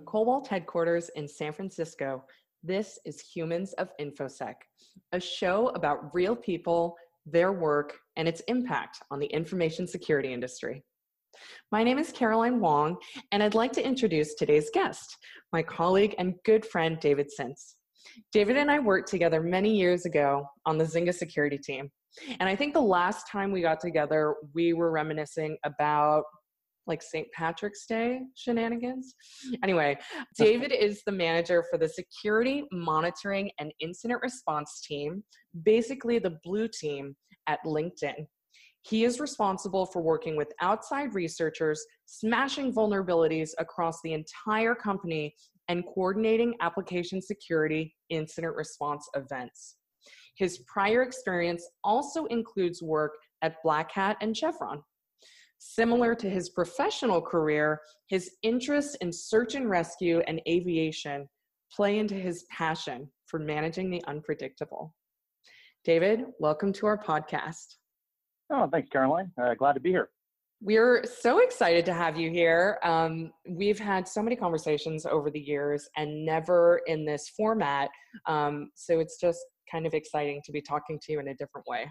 Cobalt headquarters in San Francisco, this is Humans of InfoSec, a show about real people, their work, and its impact on the information security industry. My name is Caroline Wong, and I'd like to introduce today's guest, my colleague and good friend, David Cintz. David and I worked together many years ago on the Zynga security team. And I think the last time we got together, we were reminiscing about like St. Patrick's Day shenanigans. Anyway, David is the manager for the security monitoring and incident response team, basically the blue team at LinkedIn. He is responsible for working with outside researchers, smashing vulnerabilities across the entire company, and coordinating application security incident response events. His prior experience also includes work at Black Hat and Chevron. Similar to his professional career, his interests in search and rescue and aviation play into his passion for managing the unpredictable. David, welcome to our podcast. Oh, thanks, Caroline. Uh, glad to be here. We're so excited to have you here. Um, we've had so many conversations over the years and never in this format. Um, so it's just kind of exciting to be talking to you in a different way.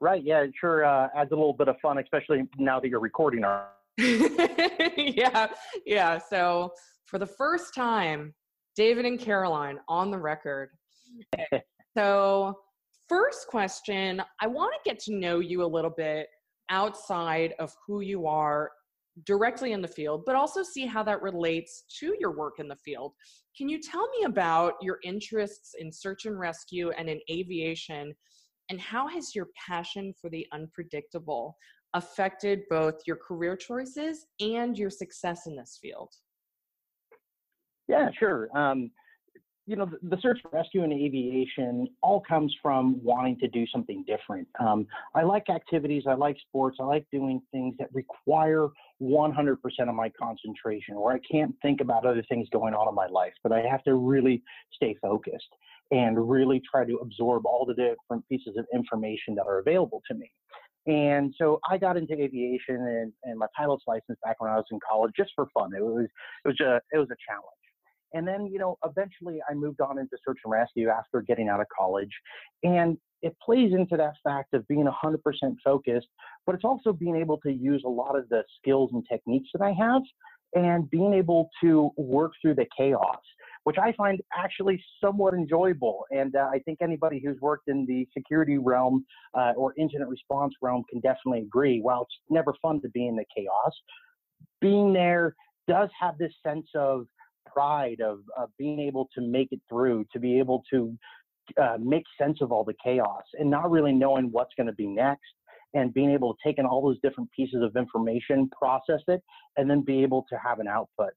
Right. Yeah. It sure uh, adds a little bit of fun, especially now that you're recording our. yeah. Yeah. So for the first time, David and Caroline on the record. so, first question I want to get to know you a little bit outside of who you are directly in the field, but also see how that relates to your work in the field. Can you tell me about your interests in search and rescue and in aviation and how has your passion for the unpredictable affected both your career choices and your success in this field? Yeah, sure. Um, you know, the, search and rescue and aviation all comes from wanting to do something different. Um, I like activities, I like sports, I like doing things that require 100% of my concentration, or I can't think about other things going on in my life, but I have to really stay focused and really try to absorb all the different pieces of information that are available to me. And so I got into aviation and, and my pilot's license back when I was in college just for fun. It was it was a it was a challenge. And then, you know, eventually I moved on into search and rescue after getting out of college. And it plays into that fact of being 100% focused, but it's also being able to use a lot of the skills and techniques that I have and being able to work through the chaos which I find actually somewhat enjoyable. And uh, I think anybody who's worked in the security realm uh, or incident response realm can definitely agree. While it's never fun to be in the chaos, being there does have this sense of pride of, of being able to make it through, to be able to uh, make sense of all the chaos and not really knowing what's going to be next and being able to take in all those different pieces of information, process it, and then be able to have an output.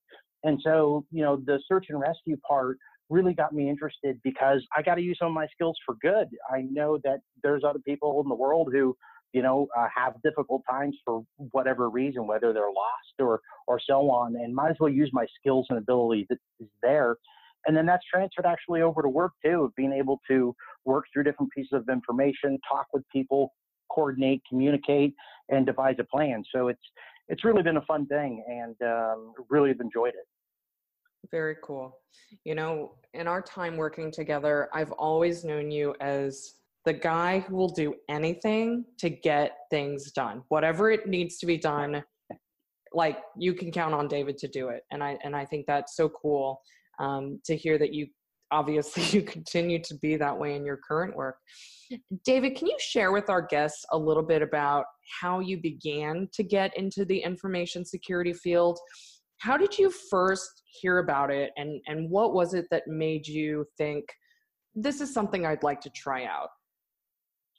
And so, you know, the search and rescue part really got me interested because I got to use some of my skills for good. I know that there's other people in the world who, you know, uh, have difficult times for whatever reason, whether they're lost or or so on, and might as well use my skills and ability that is there. And then that's transferred actually over to work too, of being able to work through different pieces of information, talk with people, coordinate, communicate, and devise a plan. So it's it's really been a fun thing, and um, really have enjoyed it. Very cool. You know, in our time working together, I've always known you as the guy who will do anything to get things done. Whatever it needs to be done, like you can count on David to do it. And I and I think that's so cool um, to hear that you obviously you continue to be that way in your current work. David, can you share with our guests a little bit about how you began to get into the information security field? How did you first hear about it and, and what was it that made you think this is something I'd like to try out?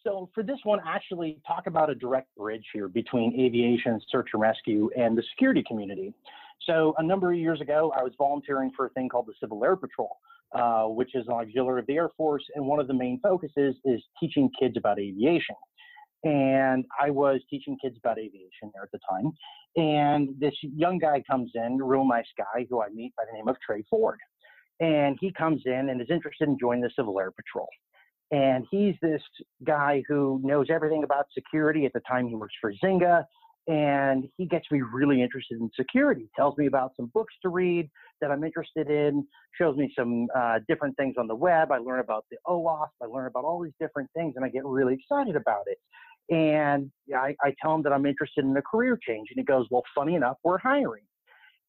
So for this one, actually talk about a direct bridge here between aviation, search and rescue, and the security community. So a number of years ago, I was volunteering for a thing called the Civil Air Patrol, uh, which is an auxiliary of the Air Force, and one of the main focuses is teaching kids about aviation. And I was teaching kids about aviation there at the time. And this young guy comes in, real nice guy who I meet by the name of Trey Ford. And he comes in and is interested in joining the Civil Air Patrol. And he's this guy who knows everything about security. At the time, he works for Zynga. And he gets me really interested in security. Tells me about some books to read that I'm interested in. Shows me some uh, different things on the web. I learn about the OWASP. I learn about all these different things, and I get really excited about it. And I, I tell him that I'm interested in a career change, and he goes, "Well, funny enough, we're hiring."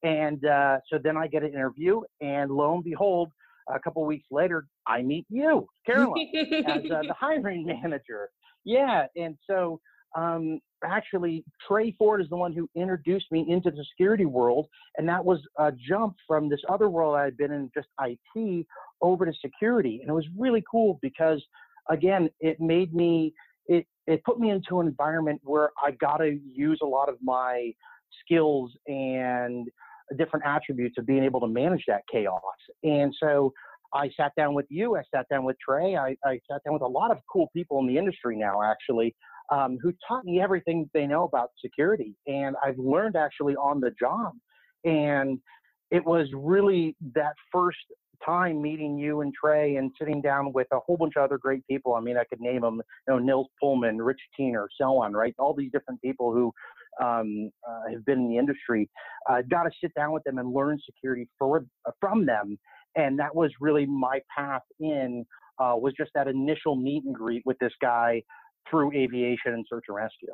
And uh, so then I get an interview, and lo and behold, a couple weeks later, I meet you, Caroline, as uh, the hiring manager. Yeah, and so um, actually, Trey Ford is the one who introduced me into the security world, and that was a jump from this other world I had been in, just IT, over to security, and it was really cool because, again, it made me it it put me into an environment where I got to use a lot of my skills and different attributes of being able to manage that chaos. And so I sat down with you, I sat down with Trey, I, I sat down with a lot of cool people in the industry now, actually, um, who taught me everything they know about security. And I've learned actually on the job. And it was really that first time meeting you and Trey and sitting down with a whole bunch of other great people. I mean, I could name them, you know, Nils Puhlmann, Rich Teener, so on, right? All these different people who um, uh, have been in the industry. I uh, got to sit down with them and learn security for, from them. And that was really my path in, uh, was just that initial meet and greet with this guy through aviation and search and rescue.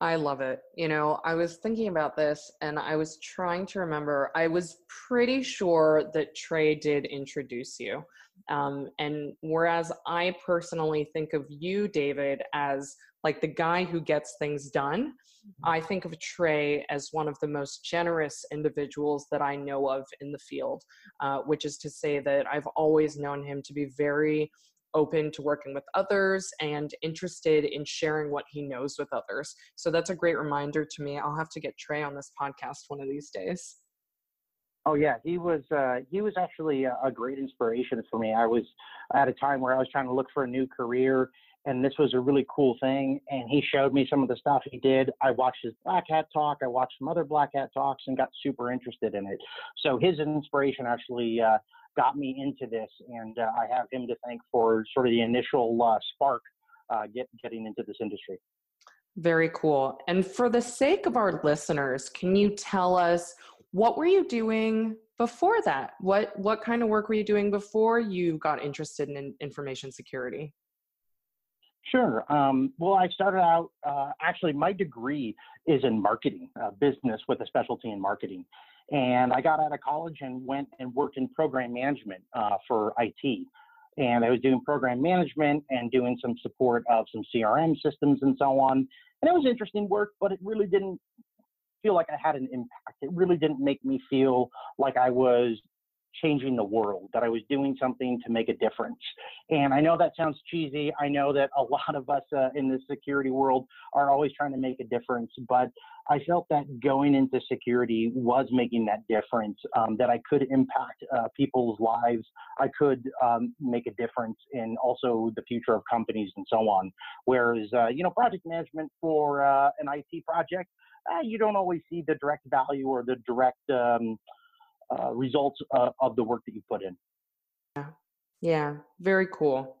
I love it. You know, I was thinking about this and I was trying to remember. I was pretty sure that Trey did introduce you. Um, and whereas I personally think of you, David, as like the guy who gets things done, mm-hmm. I think of Trey as one of the most generous individuals that I know of in the field, uh, which is to say that I've always known him to be very open to working with others and interested in sharing what he knows with others. So that's a great reminder to me. I'll have to get Trey on this podcast one of these days. Oh yeah, he was uh, he was actually a, great inspiration for me. I was at a time where I was trying to look for a new career, and this was a really cool thing. And he showed me some of the stuff he did. I watched his Black Hat talk. I watched some other Black Hat talks, and got super interested in it. So his inspiration actually uh, got me into this, and uh, I have him to thank for sort of the initial uh, spark uh, get, getting into this industry. Very cool. And for the sake of our listeners, can you tell us what were you doing before that? What what kind of work were you doing before you got interested in information security? Sure. Um, well, I started out, uh, actually, my degree is in marketing, uh, business with a specialty in marketing. And I got out of college and went and worked in program management uh, for IT. And I was doing program management and doing some support of some CRM systems and so on. And it was interesting work, but it really didn't feel like I had an impact. It really didn't make me feel like I was changing the world, that I was doing something to make a difference. And I know that sounds cheesy. I know that a lot of us uh, in the security world are always trying to make a difference, but I felt that going into security was making that difference, um, that I could impact uh, people's lives. I could um, make a difference in also the future of companies and so on. Whereas, uh, you know, project management for uh, an IT project, uh, you don't always see the direct value or the direct um, uh, results uh, of the work that you put in. Yeah. yeah, very cool.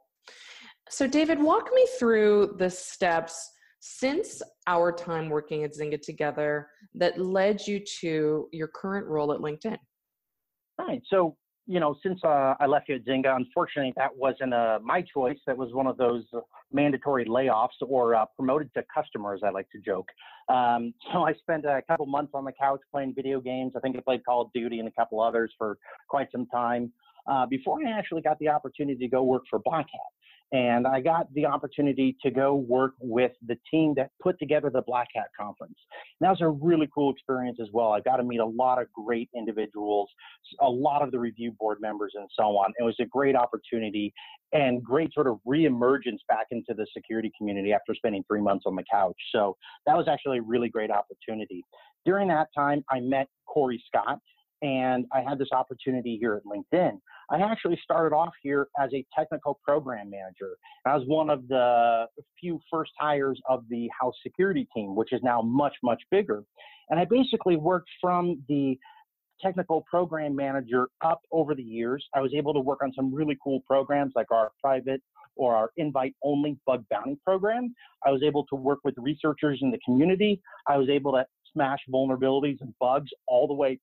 So, David, walk me through the steps since our time working at Zynga together that led you to your current role at LinkedIn. Right. So, you know, since uh, I left Zynga, unfortunately, that wasn't uh, my choice. That was one of those mandatory layoffs or uh, promoted to customers, I like to joke. Um, so I spent a couple months on the couch playing video games. I think I played Call of Duty and a couple others for quite some time uh, before I actually got the opportunity to go work for Black Hat. And I got the opportunity to go work with the team that put together the Black Hat Conference. And that was a really cool experience as well. I got to meet a lot of great individuals, a lot of the review board members, and so on. It was a great opportunity and great sort of reemergence back into the security community after spending three months on the couch. So that was actually a really great opportunity. During that time, I met Cory Scott, and I had this opportunity here at LinkedIn. I actually started off here as a technical program manager. I was one of the few first hires of the house security team, which is now much, much bigger. And I basically worked from the technical program manager up over the years. I was able to work on some really cool programs like our private or our invite only bug bounty program. I was able to work with researchers in the community. I was able to smash vulnerabilities and bugs all the way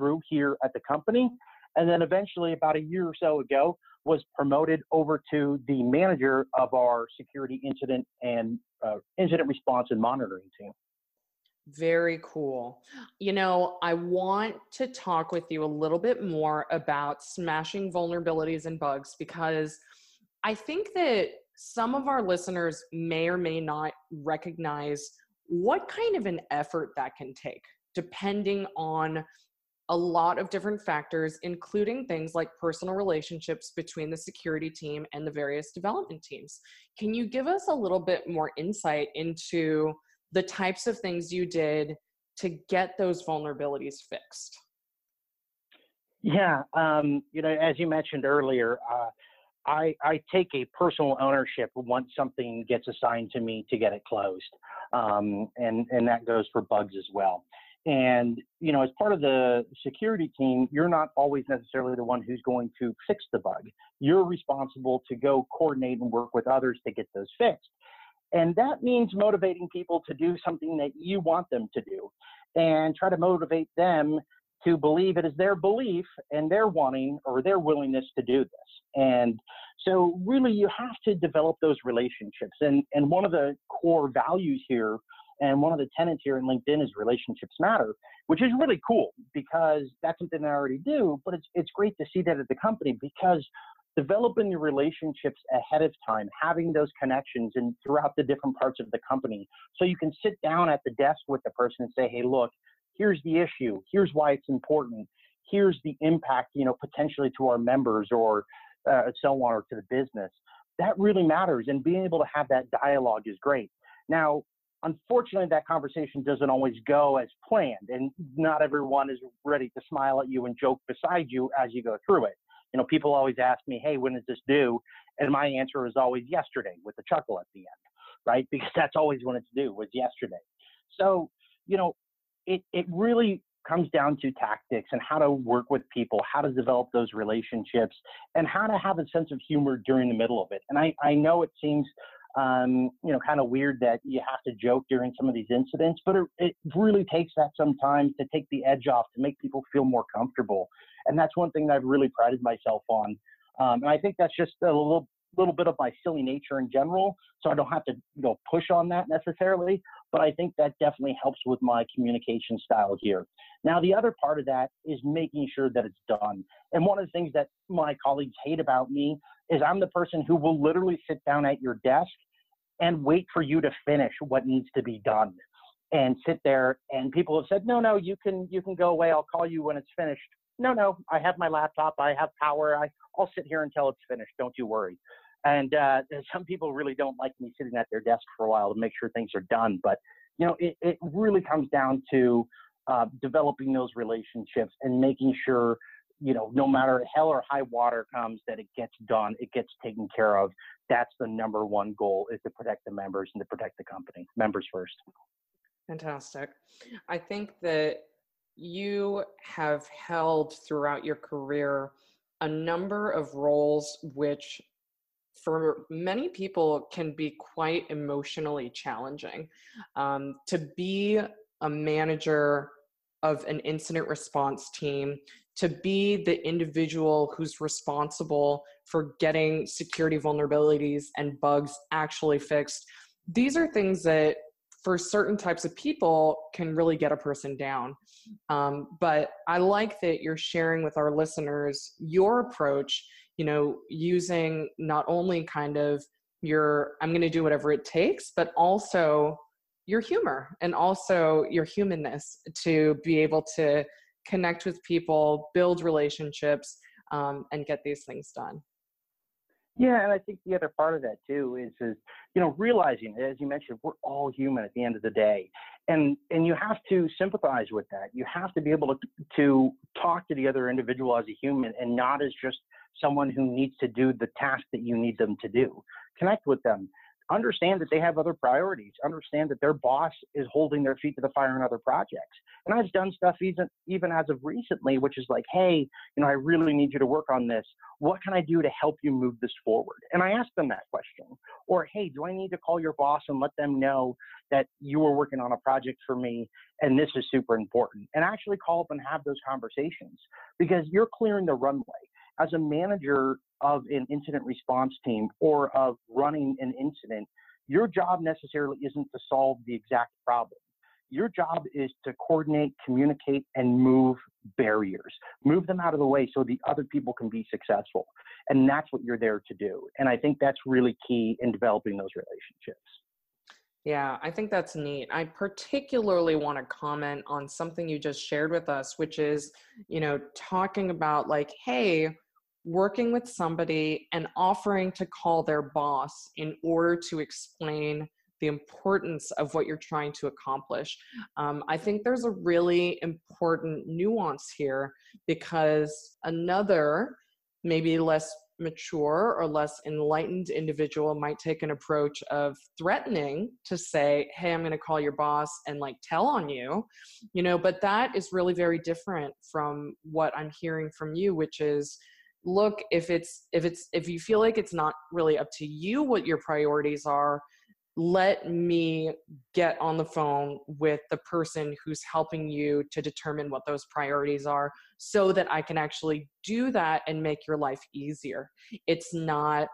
through here at the company. And then eventually, about a year or so ago, was promoted over to the manager of our security incident and uh, incident response and monitoring team. Very cool. You know, I want to talk with you a little bit more about smashing vulnerabilities and bugs because I think that some of our listeners may or may not recognize what kind of an effort that can take, depending on a lot of different factors, including things like personal relationships between the security team and the various development teams. Can you give us a little bit more insight into the types of things you did to get those vulnerabilities fixed? Yeah, um, you know, as you mentioned earlier, uh, I, I, take a personal ownership once something gets assigned to me to get it closed, um, and and that goes for bugs as well. And you know, as part of the security team, you're not always necessarily the one who's going to fix the bug. You're responsible to go coordinate and work with others to get those fixed. And that means motivating people to do something that you want them to do and try to motivate them to believe it is their belief and their wanting or their willingness to do this. And so really you have to develop those relationships. And and one of the core values here and one of the tenants here in LinkedIn is relationships matter, which is really cool because that's something I already do, but it's it's great to see that at the company because developing your relationships ahead of time, having those connections and throughout the different parts of the company. So you can sit down at the desk with the person and say, hey, look, here's the issue, here's why it's important, here's the impact, you know, potentially to our members or uh, so on or to the business. That really matters. And being able to have that dialogue is great. Now, unfortunately, that conversation doesn't always go as planned, and not everyone is ready to smile at you and joke beside you as you go through it you know, people always ask me, hey, when is this due? And my answer is always yesterday with a chuckle at the end, right? Because that's always when it's due, was yesterday. So, you know, it, it really comes down to tactics and how to work with people, how to develop those relationships, and how to have a sense of humor during the middle of it. And I, I know it seems um, you know, kind of weird that you have to joke during some of these incidents, but it, it really takes that sometimes to take the edge off to make people feel more comfortable. And that's one thing that I've really prided myself on. Um, and I think that's just a little little bit of my silly nature in general, so I don't have to you know push on that necessarily. But I think that definitely helps with my communication style here. Now, the other part of that is making sure that it's done. And one of the things that my colleagues hate about me is I'm the person who will literally sit down at your desk and wait for you to finish what needs to be done and sit there and people have said no no you can you can go away i'll call you when it's finished no no i have my laptop i have power I, i'll sit here until it's finished don't you worry and uh, some people really don't like me sitting at their desk for a while to make sure things are done but you know it, it really comes down to uh, developing those relationships and making sure you know, no matter hell or high water comes, that it gets done, it gets taken care of. That's the number one goal is to protect the members and to protect the company. Members first. Fantastic. I think that you have held throughout your career a number of roles which for many people can be quite emotionally challenging. Um, to be a manager of an incident response team to be the individual who's responsible for getting security vulnerabilities and bugs actually fixed. These are things that, for certain types of people, can really get a person down. Um, but I like that you're sharing with our listeners your approach, you know, using not only kind of your, I'm going to do whatever it takes, but also your humor and also your humanness to be able to connect with people, build relationships, um, and get these things done. Yeah, and I think the other part of that too is, is you know realizing, as you mentioned, we're all human at the end of the day, and and you have to sympathize with that. You have to be able to to talk to the other individual as a human and not as just someone who needs to do the task that you need them to do. Connect with them, understand that they have other priorities, understand that their boss is holding their feet to the fire in other projects. And I've done stuff even even as of recently, which is like, hey, you know, I really need you to work on this. What can I do to help you move this forward? And I ask them that question. Or, hey, do I need to call your boss and let them know that you were working on a project for me and this is super important? And actually call up and have those conversations because you're clearing the runway. As a manager of an incident response team or of running an incident, your job necessarily isn't to solve the exact problem. Your job is to coordinate, communicate, and move barriers. Move them out of the way so the other people can be successful. And that's what you're there to do. And I think that's really key in developing those relationships. Yeah, I think that's neat. I particularly want to comment on something you just shared with us, which is, you know, talking about like, hey, working with somebody and offering to call their boss in order to explain the importance of what you're trying to accomplish. Um, I think there's a really important nuance here because another, maybe less mature or less enlightened individual might take an approach of threatening to say hey i'm going to call your boss and like tell on you you know but that is really very different from what i'm hearing from you which is look if it's if it's if you feel like it's not really up to you what your priorities are let me get on the phone with the person who's helping you to determine what those priorities are so that I can actually do that and make your life easier. It's not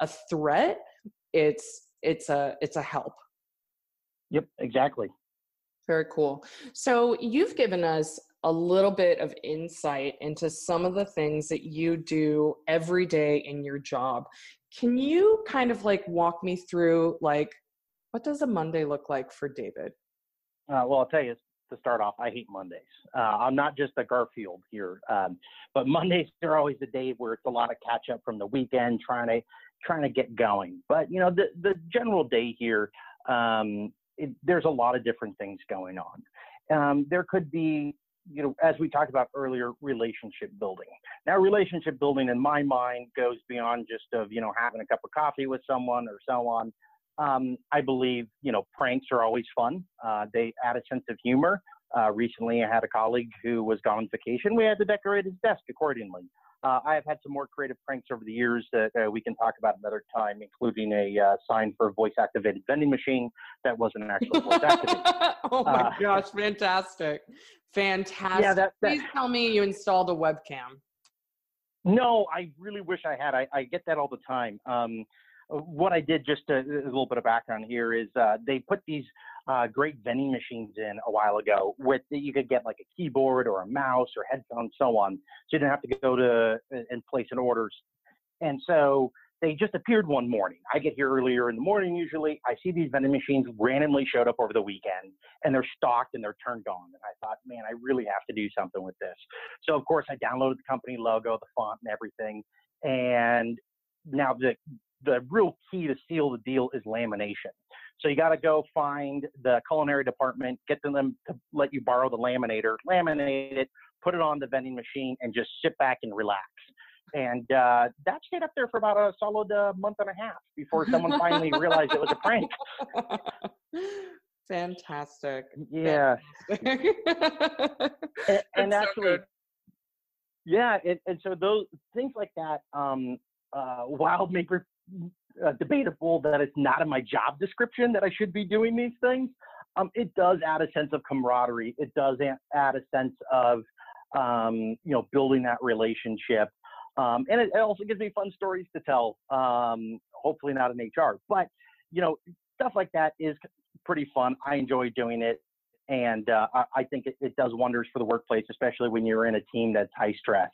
a threat, it's it's a it's a help. Yep, exactly. Very cool. So you've given us a little bit of insight into some of the things that you do every day in your job. Can you kind of like walk me through like what does a Monday look like for David? Uh, well, I'll tell you to start off, I hate Mondays. Uh, I'm not just a Garfield here, um, but Mondays are always the day where it's a lot of catch up from the weekend, trying to trying to get going. But you know, the the general day here, um, it, there's a lot of different things going on. Um, there could be you know, as we talked about earlier, relationship building. Now, relationship building in my mind goes beyond just of, you know, having a cup of coffee with someone or so on. Um, I believe, you know, pranks are always fun. Uh, they add a sense of humor. Uh, recently, I had a colleague who was gone on vacation. We had to decorate his desk accordingly. Uh, I have had some more creative pranks over the years that uh, we can talk about another time, including a uh, sign for a voice activated vending machine that wasn't actually voice activated. oh my uh, gosh, fantastic. Fantastic. Yeah, that, that, Please tell me you installed a webcam. No, I really wish I had. I, I get that all the time. Um, what I did, just a, a, little bit of background here, is uh, they put these uh, great vending machines in a while ago with you could get like a keyboard or a mouse or headphones, so on. So you didn't have to go to and place an orders. And so they just appeared one morning. I get here earlier in the morning usually. I see these vending machines randomly showed up over the weekend and they're stocked and they're turned on. And I thought, man, I really have to do something with this. So of course I downloaded the company logo, the font and everything. And now the the real key to seal the deal is lamination. So you got to go find the culinary department, get them to let you borrow the laminator, laminate it, put it on the vending machine, and just sit back and relax. And uh, that stayed up there for about a solid uh, month and a half before someone finally realized it was a prank. Fantastic. Yeah. Fantastic. and, and actually, so yeah, and, and so those things like that, um, uh, while uh, debatable that it's not in my job description that I should be doing these things, um, it does add a sense of camaraderie. It does add a sense of um, you know building that relationship, um, and it, it, also gives me fun stories to tell. Um, hopefully not in HR, but you know stuff like that is pretty fun. I enjoy doing it, and uh, I, I, think it, it does wonders for the workplace, especially when you're in a team that's high stress.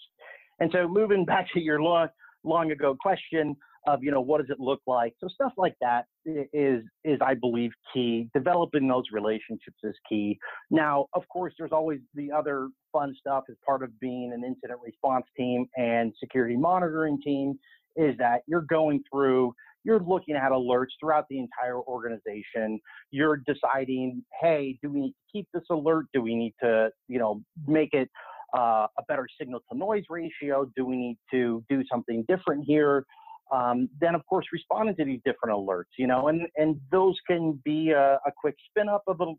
And so moving back to your long long ago question, of you know what does it look like? So stuff like that is is i believe key. Developing those relationships is key. Now of course there's always the other fun stuff as part of being an incident response team and security monitoring team is that you're going through you're looking at alerts throughout the entire organization. You're deciding hey do we need to keep this alert? Do we need to you know make it uh, a better signal to noise ratio? Do we need to do something different here Um, then of course responding to these different alerts, you know, and and those can be a, a quick spin up of a,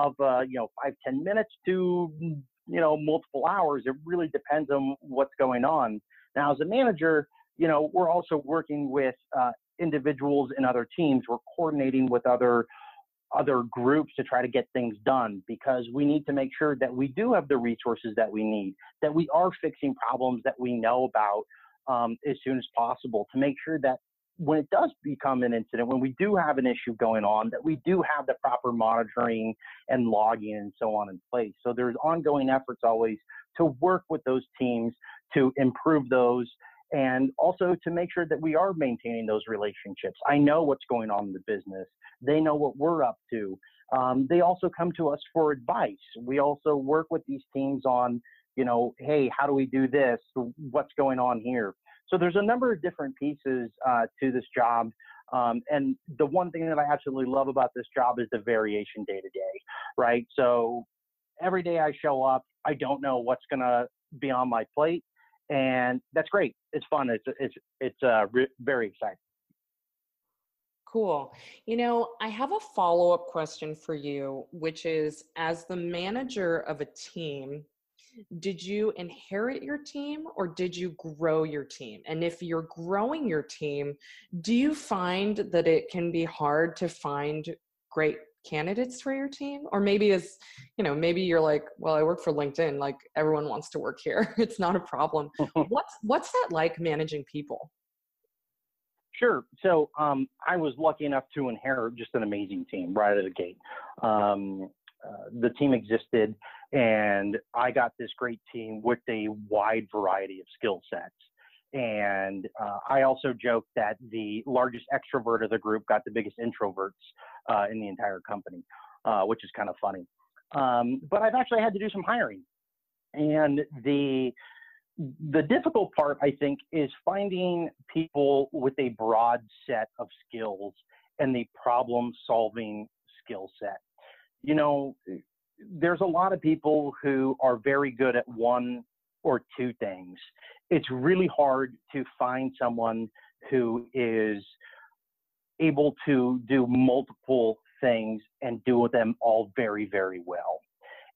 of uh, you know five ten minutes to you know multiple hours. It really depends on what's going on. Now, as a manager, you know, we're also working with uh, individuals in other teams. We're coordinating with other other groups to try to get things done because we need to make sure that we do have the resources that we need, that we are fixing problems that we know about um, as soon as possible to make sure that when it does become an incident, when we do have an issue going on, that we do have the proper monitoring and logging and so on in place. So there's ongoing efforts always to work with those teams to improve those and also to make sure that we are maintaining those relationships. I know what's going on in the business. They know what we're up to. Um, they also come to us for advice. We also work with these teams on, you know, hey, how do we do this? What's going on here? So there's a number of different pieces uh, to this job. Um, and the one thing that I absolutely love about this job is the variation day to day, right? So every day I show up, I don't know what's going to be on my plate and that's great. It's fun. It's it's it's uh, re- very exciting. Cool. You know, I have a follow up question for you, which is as the manager of a team, did you inherit your team or did you grow your team? And if you're growing your team, do you find that it can be hard to find great candidates for your team or maybe as you know maybe you're like well i work for linkedin like everyone wants to work here it's not a problem what's what's that like managing people Sure. So um, I was lucky enough to inherit just an amazing team right out of the gate. Um, uh, the team existed, and I got this great team with a wide variety of skill sets. And uh, I also joke that the largest extrovert of the group got the biggest introverts uh, in the entire company, uh, which is kind of funny. Um, but I've actually had to do some hiring, and the the difficult part, I think, is finding people with a broad set of skills and the problem solving skill set. You know, there's a lot of people who are very good at one or two things. It's really hard to find someone who is able to do multiple things and do them all very, very well.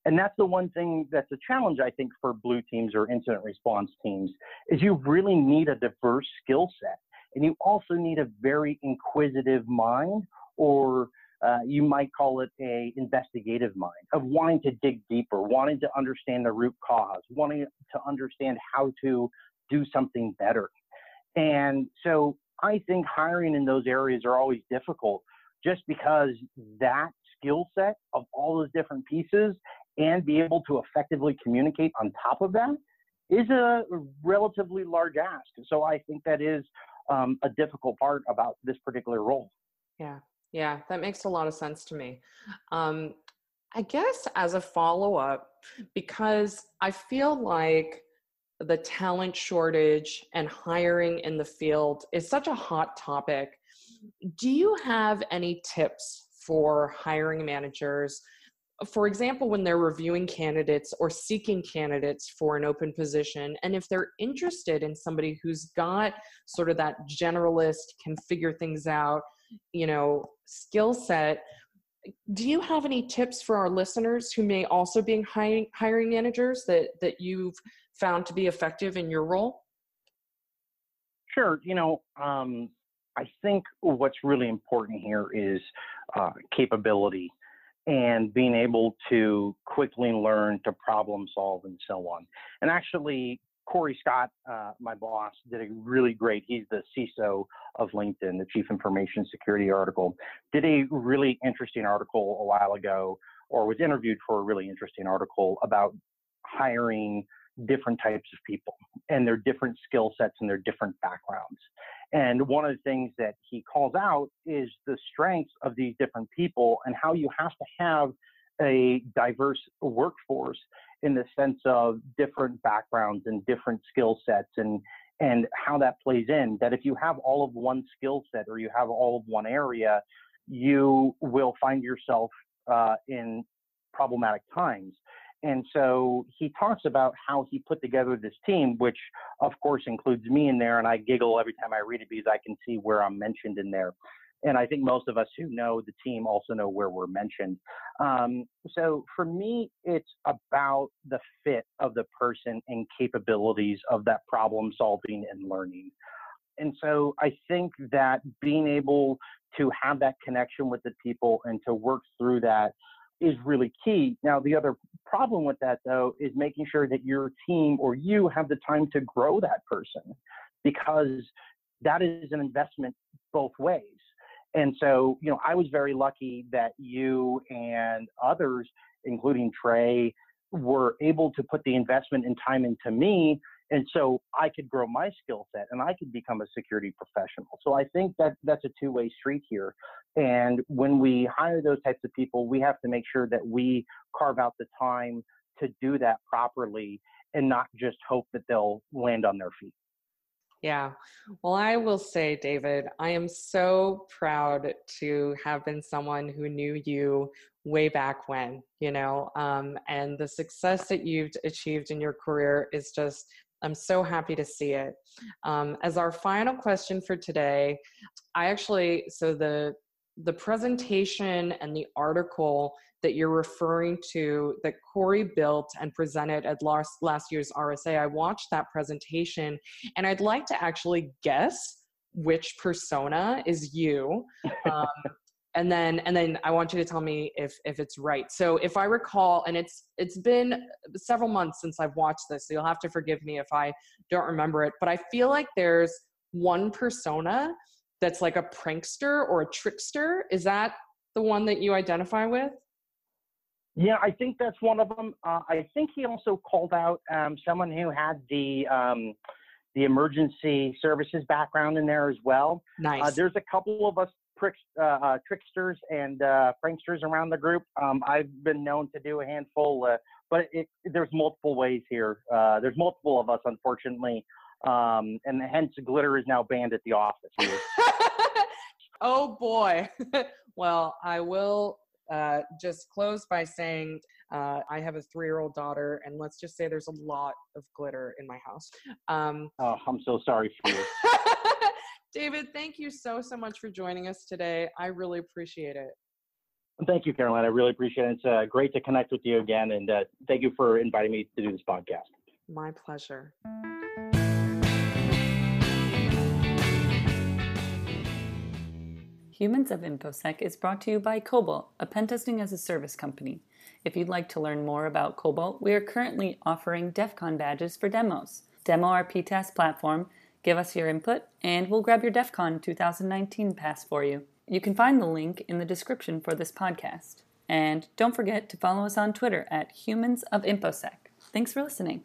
And that's the one thing that's a challenge, I think, for blue teams or incident response teams, is you really need a diverse skill set. And you also need a very inquisitive mind, or uh, you might call it a investigative mind of wanting to dig deeper, wanting to understand the root cause, wanting to understand how to do something better. And so I think hiring in those areas are always difficult just because that skill set of all those different pieces and be able to effectively communicate on top of that is a relatively large ask. So I think that is um, a difficult part about this particular role. Yeah, yeah, that makes a lot of sense to me. Um, I guess as a follow up, because I feel like the talent shortage and hiring in the field is such a hot topic. Do you have any tips for hiring managers for example, when they're reviewing candidates or seeking candidates for an open position, and if they're interested in somebody who's got sort of that generalist, can figure things out, you know, skill set, do you have any tips for our listeners who may also be hiring, hiring managers that, that you've found to be effective in your role? Sure. You know, um, I think what's really important here is uh, capability and being able to quickly learn to problem solve and so on. And actually, Cory Scott, uh, my boss, did a really great, he's the CISO of LinkedIn, the Chief Information Security article, did a really interesting article a while ago, or was interviewed for a really interesting article about hiring different types of people and their different skill sets and their different backgrounds. And one of the things that he calls out is the strengths of these different people and how you have to have a diverse workforce in the sense of different backgrounds and different skill sets and and how that plays in that if you have all of one skill set or you have all of one area you will find yourself uh, in problematic times And so he talks about how he put together this team, which of course includes me in there. And I giggle every time I read it because I can see where I'm mentioned in there. And I think most of us who know the team also know where we're mentioned. Um, so for me, it's about the fit of the person and capabilities of that problem solving and learning. And so I think that being able to have that connection with the people and to work through that is really key. Now, the other problem with that, though, is making sure that your team or you have the time to grow that person because that is an investment both ways. And so, you know, I was very lucky that you and others, including Trey, were able to put the investment and time into me and so I could grow my skill set and I could become a security professional. So I think that that's a two-way street here. And when we hire those types of people, we have to make sure that we carve out the time to do that properly and not just hope that they'll land on their feet. Yeah. Well, I will say, David, I am so proud to have been someone who knew you way back when, you know, um, and the success that you've achieved in your career is just I'm so happy to see it. Um, as our final question for today, I actually, so the, the presentation and the article that you're referring to that Cory built and presented at last, last year's RSA, I watched that presentation and I'd like to actually guess which persona is you. Um, and then and then i want you to tell me if if it's right so if i recall and it's it's been several months since i've watched this so you'll have to forgive me if i don't remember it but i feel like there's one persona that's like a prankster or a trickster is that the one that you identify with yeah i think that's one of them uh, i think he also called out um, someone who had the um, the emergency services background in there as well. Uh, nice. Uh, there's a couple of us uh, uh, tricksters and uh, pranksters around the group. Um, I've been known to do a handful, uh, but it, there's multiple ways here. Uh, there's multiple of us, unfortunately, um, and hence glitter is now banned at the office. oh boy. well, I will uh, just close by saying uh, I have a three year old daughter, and let's just say there's a lot of glitter in my house. Um, oh, I'm so sorry for you. David, thank you so, so much for joining us today. I really appreciate it. Thank you, Caroline. I really appreciate it. It's uh, great to connect with you again, and uh, thank you for inviting me to do this podcast. My pleasure. Humans of InfoSec is brought to you by Cobalt, a pen testing as a service company. If you'd like to learn more about Cobalt, we are currently offering DEF CON badges for demos. Demo our PTAS platform Give us your input, and we'll grab your DEF CON 2019 pass for you. You can find the link in the description for this podcast. And don't forget to follow us on Twitter at Humans of InfoSec. Thanks for listening.